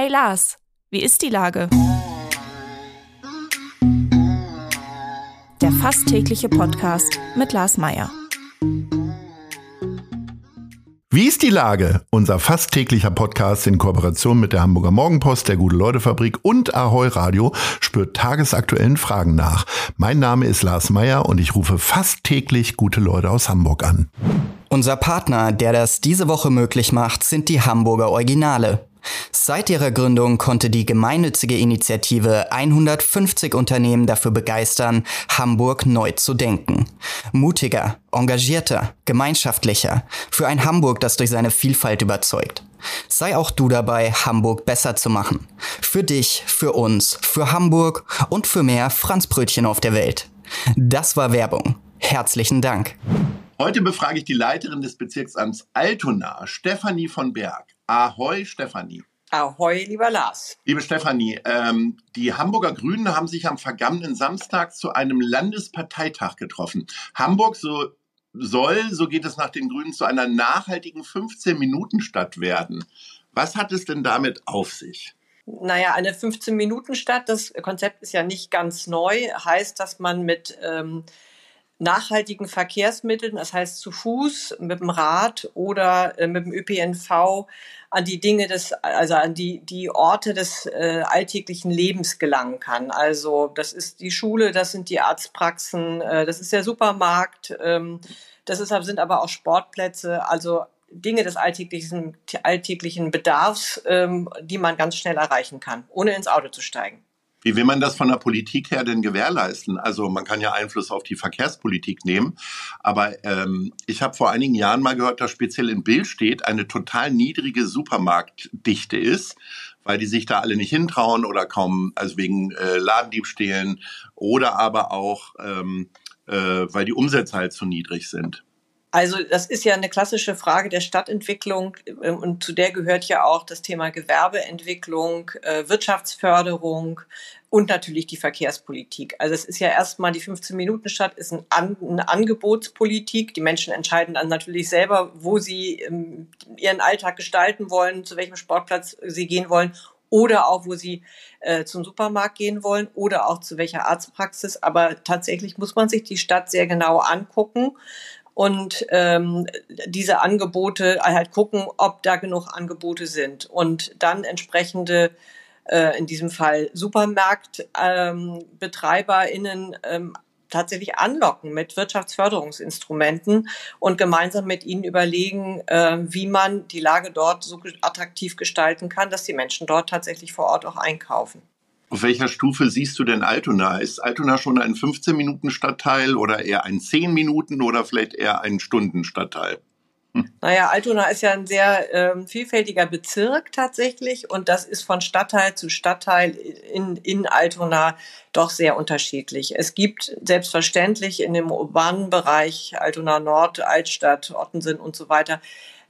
Hey Lars, wie ist die Lage? Der fast tägliche Podcast mit Lars Meier. Wie ist die Lage? Unser fast täglicher Podcast in Kooperation mit der Hamburger Morgenpost, der Gute-Leute-Fabrik und Ahoi Radio spürt tagesaktuellen Fragen nach. Mein Name ist Lars Meier und ich rufe fast täglich gute Leute aus Hamburg an. Unser Partner, der das diese Woche möglich macht, sind die Hamburger Originale. Seit ihrer Gründung konnte die gemeinnützige Initiative 150 Unternehmen dafür begeistern, Hamburg neu zu denken. Mutiger, engagierter, gemeinschaftlicher, für ein Hamburg, das durch seine Vielfalt überzeugt. Sei auch du dabei, Hamburg besser zu machen. Für dich, für uns, für Hamburg und für mehr Franzbrötchen auf der Welt. Das war Werbung. Herzlichen Dank. Heute befrage ich die Leiterin des Bezirksamts Altona, Stefanie von Berg. Ahoi, Stefanie. Ahoi, lieber Lars. Liebe Stefanie, ähm, die Hamburger Grünen haben sich am vergangenen Samstag zu einem Landesparteitag getroffen. Hamburg so soll, so geht es nach den Grünen, zu einer nachhaltigen 15-Minuten-Stadt werden. Was hat es denn damit auf sich? Naja, eine 15-Minuten-Stadt, das Konzept ist ja nicht ganz neu, heißt, dass man mit ähm, nachhaltigen Verkehrsmitteln, das heißt zu Fuß, mit dem Rad oder äh, mit dem ÖPNV an die Dinge des, also an die, die Orte des äh, alltäglichen Lebens gelangen kann. Also das ist die Schule, das sind die Arztpraxen, äh, das ist der Supermarkt, ähm, das ist, sind aber auch Sportplätze, also Dinge des alltäglichen, alltäglichen Bedarfs, ähm, die man ganz schnell erreichen kann, ohne ins Auto zu steigen. Wie will man das von der Politik her denn gewährleisten? Also man kann ja Einfluss auf die Verkehrspolitik nehmen, aber ähm, ich habe vor einigen Jahren mal gehört, dass speziell in Bild steht, eine total niedrige Supermarktdichte ist, weil die sich da alle nicht hintrauen oder kaum, also wegen äh, Ladendiebstählen oder aber auch, ähm, äh, weil die Umsätze halt zu niedrig sind. Also das ist ja eine klassische Frage der Stadtentwicklung ähm, und zu der gehört ja auch das Thema Gewerbeentwicklung, äh, Wirtschaftsförderung und natürlich die Verkehrspolitik. Also es ist ja erstmal die 15-Minuten-Stadt ist ein An eine Angebotspolitik. Die Menschen entscheiden dann natürlich selber, wo sie ähm, ihren Alltag gestalten wollen, zu welchem Sportplatz sie gehen wollen oder auch wo sie äh, zum Supermarkt gehen wollen oder auch zu welcher Arztpraxis. Aber tatsächlich muss man sich die Stadt sehr genau angucken und ähm, diese Angebote halt gucken, ob da genug Angebote sind und dann entsprechende in diesem Fall Supermarktbetreiberinnen ähm, ähm, tatsächlich anlocken mit Wirtschaftsförderungsinstrumenten und gemeinsam mit ihnen überlegen, äh, wie man die Lage dort so attraktiv gestalten kann, dass die Menschen dort tatsächlich vor Ort auch einkaufen. Auf welcher Stufe siehst du denn Altona? Ist Altona schon ein 15-Minuten-Stadtteil oder eher ein 10-Minuten oder vielleicht eher ein Stunden-Stadtteil? Naja, Altona ist ja ein sehr ähm, vielfältiger Bezirk tatsächlich und das ist von Stadtteil zu Stadtteil in, in Altona doch sehr unterschiedlich. Es gibt selbstverständlich in dem urbanen Bereich Altona Nord, Altstadt, Ottensen und so weiter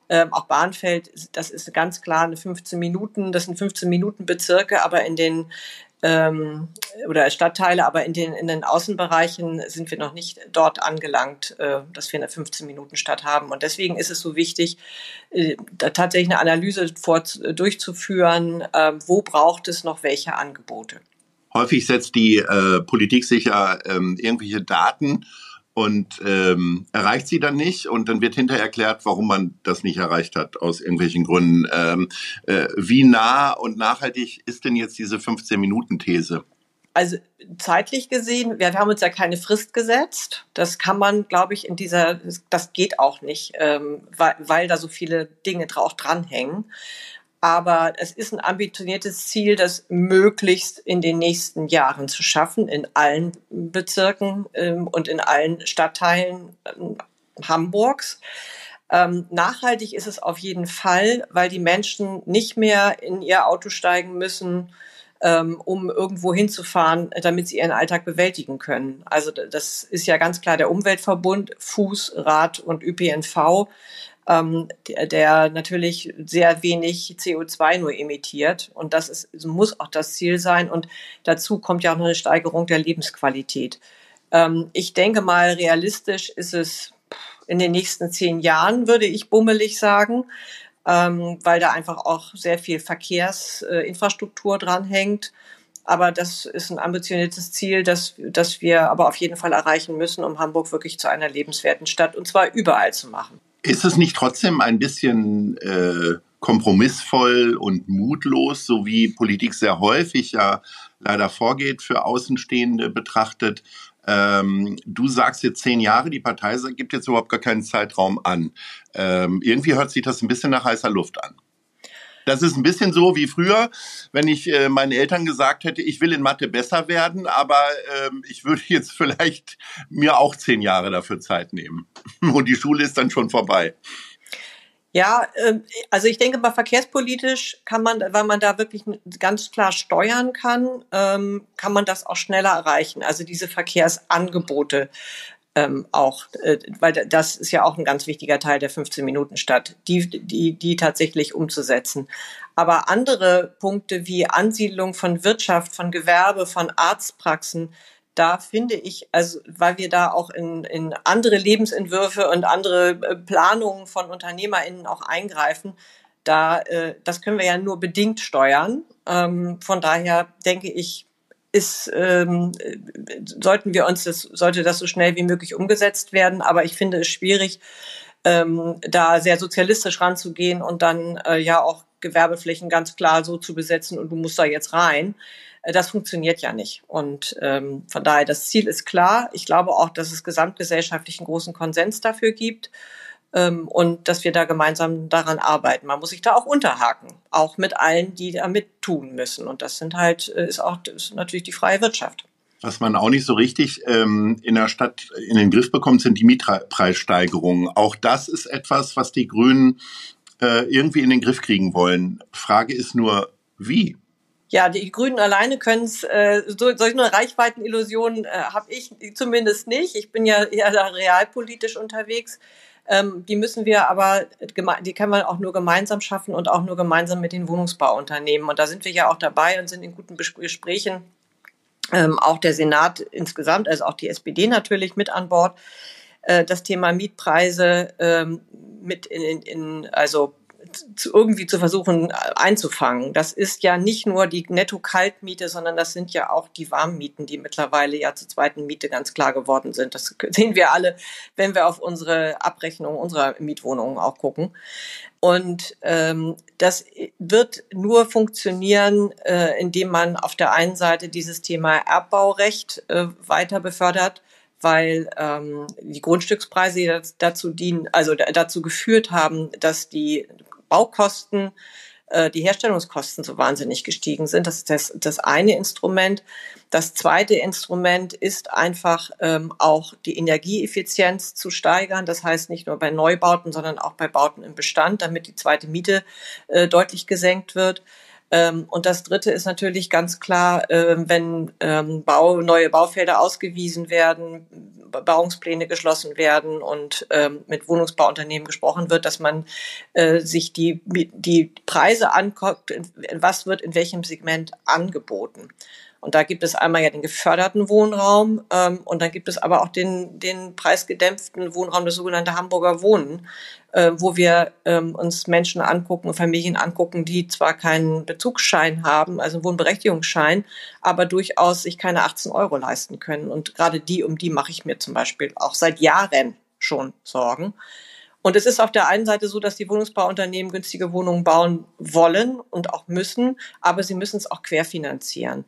ähm, auch Bahnfeld, das ist ganz klar eine 15 Minuten, das sind 15 Minuten Bezirke, aber in den ähm, oder Stadtteile, aber in den, in den Außenbereichen sind wir noch nicht dort angelangt, äh, dass wir eine 15-Minuten-Stadt haben. Und deswegen ist es so wichtig, äh, da tatsächlich eine Analyse vor, durchzuführen, äh, wo braucht es noch welche Angebote. Häufig setzt die äh, Politik sicher ähm, irgendwelche Daten und ähm, erreicht sie dann nicht und dann wird hinterher erklärt, warum man das nicht erreicht hat aus irgendwelchen Gründen. Ähm, äh, wie nah und nachhaltig ist denn jetzt diese 15-Minuten-These? Also zeitlich gesehen, wir haben uns ja keine Frist gesetzt. Das kann man, glaube ich, in dieser, das geht auch nicht, ähm, weil, weil da so viele Dinge auch dranhängen. Aber es ist ein ambitioniertes Ziel, das möglichst in den nächsten Jahren zu schaffen, in allen Bezirken ähm, und in allen Stadtteilen ähm, Hamburgs. Ähm, nachhaltig ist es auf jeden Fall, weil die Menschen nicht mehr in ihr Auto steigen müssen, ähm, um irgendwo hinzufahren, damit sie ihren Alltag bewältigen können. Also das ist ja ganz klar der Umweltverbund, Fuß, Rad und ÖPNV ähm, der, der natürlich sehr wenig CO2 nur emittiert. Und das ist, muss auch das Ziel sein. Und dazu kommt ja auch noch eine Steigerung der Lebensqualität. Ähm, ich denke mal, realistisch ist es in den nächsten zehn Jahren, würde ich bummelig sagen. ähm, weil da einfach auch sehr viel Verkehrsinfrastruktur äh, dranhängt. Aber das ist ein ambitioniertes Ziel, das, das wir aber auf jeden Fall erreichen müssen, um Hamburg wirklich zu einer lebenswerten Stadt und zwar überall zu machen. Ist es nicht trotzdem ein bisschen äh, kompromissvoll und mutlos, so wie Politik sehr häufig ja leider vorgeht, für Außenstehende betrachtet? Ähm, du sagst jetzt zehn Jahre, die Partei gibt jetzt überhaupt gar keinen Zeitraum an. Ähm, irgendwie hört sich das ein bisschen nach heißer Luft an. Das ist ein bisschen so wie früher, wenn ich äh, meinen Eltern gesagt hätte, ich will in Mathe besser werden, aber ähm, ich würde jetzt vielleicht mir auch zehn Jahre dafür Zeit nehmen. Und die Schule ist dann schon vorbei. Ja, ähm, also ich denke mal, verkehrspolitisch kann man, weil man da wirklich ganz klar steuern kann, ähm, kann man das auch schneller erreichen. Also diese Verkehrsangebote ähm, auch, äh, weil das ist ja auch ein ganz wichtiger Teil der 15-Minuten-Stadt, die, die, die tatsächlich umzusetzen. Aber andere Punkte wie Ansiedlung von Wirtschaft, von Gewerbe, von Arztpraxen, da finde ich, also weil wir da auch in, in andere Lebensentwürfe und andere äh, Planungen von UnternehmerInnen auch eingreifen, da, äh, das können wir ja nur bedingt steuern. Ähm, von daher denke ich, ist, ähm, sollten wir uns das, sollte das so schnell wie möglich umgesetzt werden. Aber ich finde es schwierig, ähm, da sehr sozialistisch ranzugehen und dann äh, ja auch Gewerbeflächen ganz klar so zu besetzen und du musst da jetzt rein. Äh, das funktioniert ja nicht. Und ähm, von daher, das Ziel ist klar. Ich glaube auch, dass es gesamtgesellschaftlich einen großen Konsens dafür gibt ähm, und dass wir da gemeinsam daran arbeiten. Man muss sich da auch unterhaken, auch mit allen, die da mit tun müssen. Und das sind halt, äh, ist auch ist natürlich die freie Wirtschaft. Was man auch nicht so richtig ähm, in der Stadt in den Griff bekommt, sind die Mietpreissteigerungen. Auch das ist etwas, was die Grünen äh, irgendwie in den Griff kriegen wollen. Frage ist nur, wie? Ja, die Grünen alleine können es, äh, so, eine Reichweitenillusion äh, habe ich zumindest nicht. Ich bin ja eher realpolitisch unterwegs. Ähm, die müssen wir aber, die kann man auch nur gemeinsam schaffen und auch nur gemeinsam mit den Wohnungsbauunternehmen. Und da sind wir ja auch dabei und sind in guten Gesprächen. Ähm, auch der Senat insgesamt, also auch die SPD natürlich mit an Bord. Äh, das Thema Mietpreise ähm, mit in, in, also irgendwie zu versuchen äh, einzufangen. Das ist ja nicht nur die Netto-Kaltmiete, sondern das sind ja auch die Warmmieten, die mittlerweile ja zur zweiten Miete ganz klar geworden sind. Das sehen wir alle, wenn wir auf unsere Abrechnung unserer Mietwohnungen auch gucken. Und ähm, das wird nur funktionieren, äh, indem man auf der einen Seite dieses Thema Erbbaurecht äh, weiter befördert weil ähm, die Grundstückspreise dazu dienen, also dazu geführt haben, dass die Baukosten, äh, die Herstellungskosten so wahnsinnig gestiegen sind. Das ist das, das eine Instrument. Das zweite Instrument ist einfach ähm, auch die Energieeffizienz zu steigern. Das heißt nicht nur bei Neubauten, sondern auch bei Bauten im Bestand, damit die zweite Miete äh, deutlich gesenkt wird. Ähm, und das Dritte ist natürlich ganz klar, äh, wenn ähm, Bau, neue Baufelder ausgewiesen werden, Bebauungspläne geschlossen werden und ähm, mit Wohnungsbauunternehmen gesprochen wird, dass man äh, sich die, die Preise anguckt, was wird in welchem Segment angeboten. Und da gibt es einmal ja den geförderten Wohnraum ähm, und dann gibt es aber auch den, den preisgedämpften Wohnraum, das sogenannte Hamburger Wohnen, äh, wo wir ähm, uns Menschen angucken, Familien angucken, die zwar keinen Bezugsschein haben, also einen Wohnberechtigungsschein, aber durchaus sich keine 18 Euro leisten können. Und gerade die, um die mache ich mir zum Beispiel auch seit Jahren schon Sorgen. Und es ist auf der einen Seite so, dass die Wohnungsbauunternehmen günstige Wohnungen bauen wollen und auch müssen, aber sie müssen es auch querfinanzieren.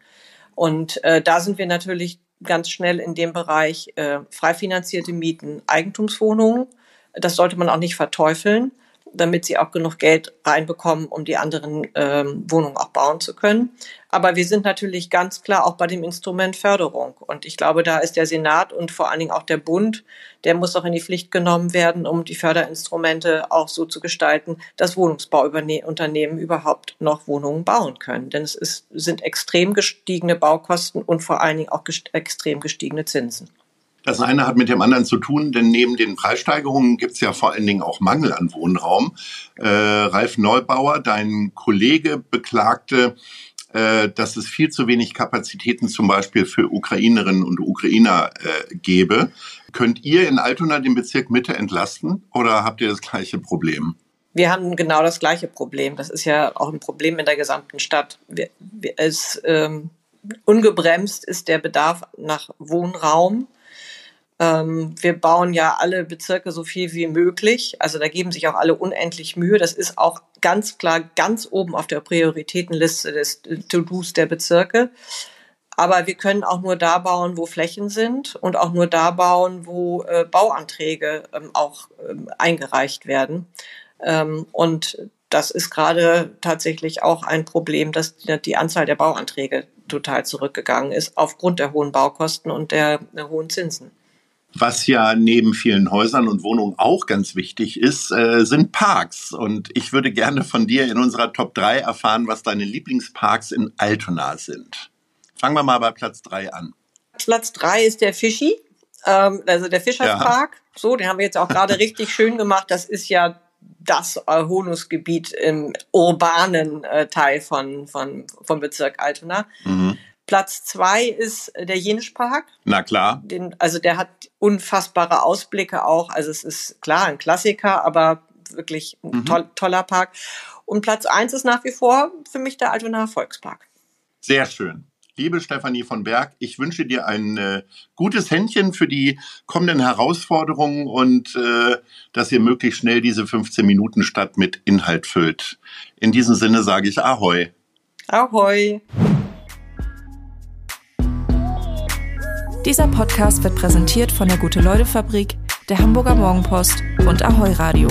Und äh, da sind wir natürlich ganz schnell in dem Bereich äh, frei finanzierte Mieten, Eigentumswohnungen. Das sollte man auch nicht verteufeln damit sie auch genug Geld reinbekommen, um die anderen ähm, Wohnungen auch bauen zu können. Aber wir sind natürlich ganz klar auch bei dem Instrument Förderung. Und ich glaube, da ist der Senat und vor allen Dingen auch der Bund, der muss auch in die Pflicht genommen werden, um die Förderinstrumente auch so zu gestalten, dass Wohnungsbauunternehmen überhaupt noch Wohnungen bauen können. Denn es ist, sind extrem gestiegene Baukosten und vor allen Dingen auch gest extrem gestiegene Zinsen. Das eine hat mit dem anderen zu tun, denn neben den Preissteigerungen gibt es ja vor allen Dingen auch Mangel an Wohnraum. Äh, Ralf Neubauer, dein Kollege, beklagte, äh, dass es viel zu wenig Kapazitäten zum Beispiel für Ukrainerinnen und Ukrainer äh, gäbe. Könnt ihr in Altona den Bezirk Mitte entlasten oder habt ihr das gleiche Problem? Wir haben genau das gleiche Problem. Das ist ja auch ein Problem in der gesamten Stadt. Wir, wir, es, ähm, ungebremst ist der Bedarf nach Wohnraum. Ähm, wir bauen ja alle Bezirke so viel wie möglich. Also da geben sich auch alle unendlich Mühe. Das ist auch ganz klar ganz oben auf der Prioritätenliste des To-Dos der Bezirke. Aber wir können auch nur da bauen, wo Flächen sind und auch nur da bauen, wo äh, Bauanträge ähm, auch ähm, eingereicht werden. Ähm, und das ist gerade tatsächlich auch ein Problem, dass die Anzahl der Bauanträge total zurückgegangen ist aufgrund der hohen Baukosten und der, der hohen Zinsen. Was ja neben vielen Häusern und Wohnungen auch ganz wichtig ist, äh, sind Parks. Und ich würde gerne von dir in unserer Top 3 erfahren, was deine Lieblingsparks in Altona sind. Fangen wir mal bei Platz 3 an. Platz 3 ist der Fischi, ähm, also der Fischerspark. Ja. So, den haben wir jetzt auch gerade richtig schön gemacht. Das ist ja das Erholungsgebiet im urbanen äh, Teil von, von, vom Bezirk Altona. Mhm. Platz zwei ist der Jenischpark. Na klar. Den, also der hat unfassbare Ausblicke auch. Also es ist klar ein Klassiker, aber wirklich ein mhm. toll, toller Park. Und Platz eins ist nach wie vor für mich der Altona Volkspark. Sehr schön. Liebe Stefanie von Berg, ich wünsche dir ein äh, gutes Händchen für die kommenden Herausforderungen und äh, dass ihr möglichst schnell diese 15 Minuten Stadt mit Inhalt füllt. In diesem Sinne sage ich Ahoi. Ahoi. Dieser Podcast wird präsentiert von der Gute-Leute-Fabrik, der Hamburger Morgenpost und Ahoi Radio.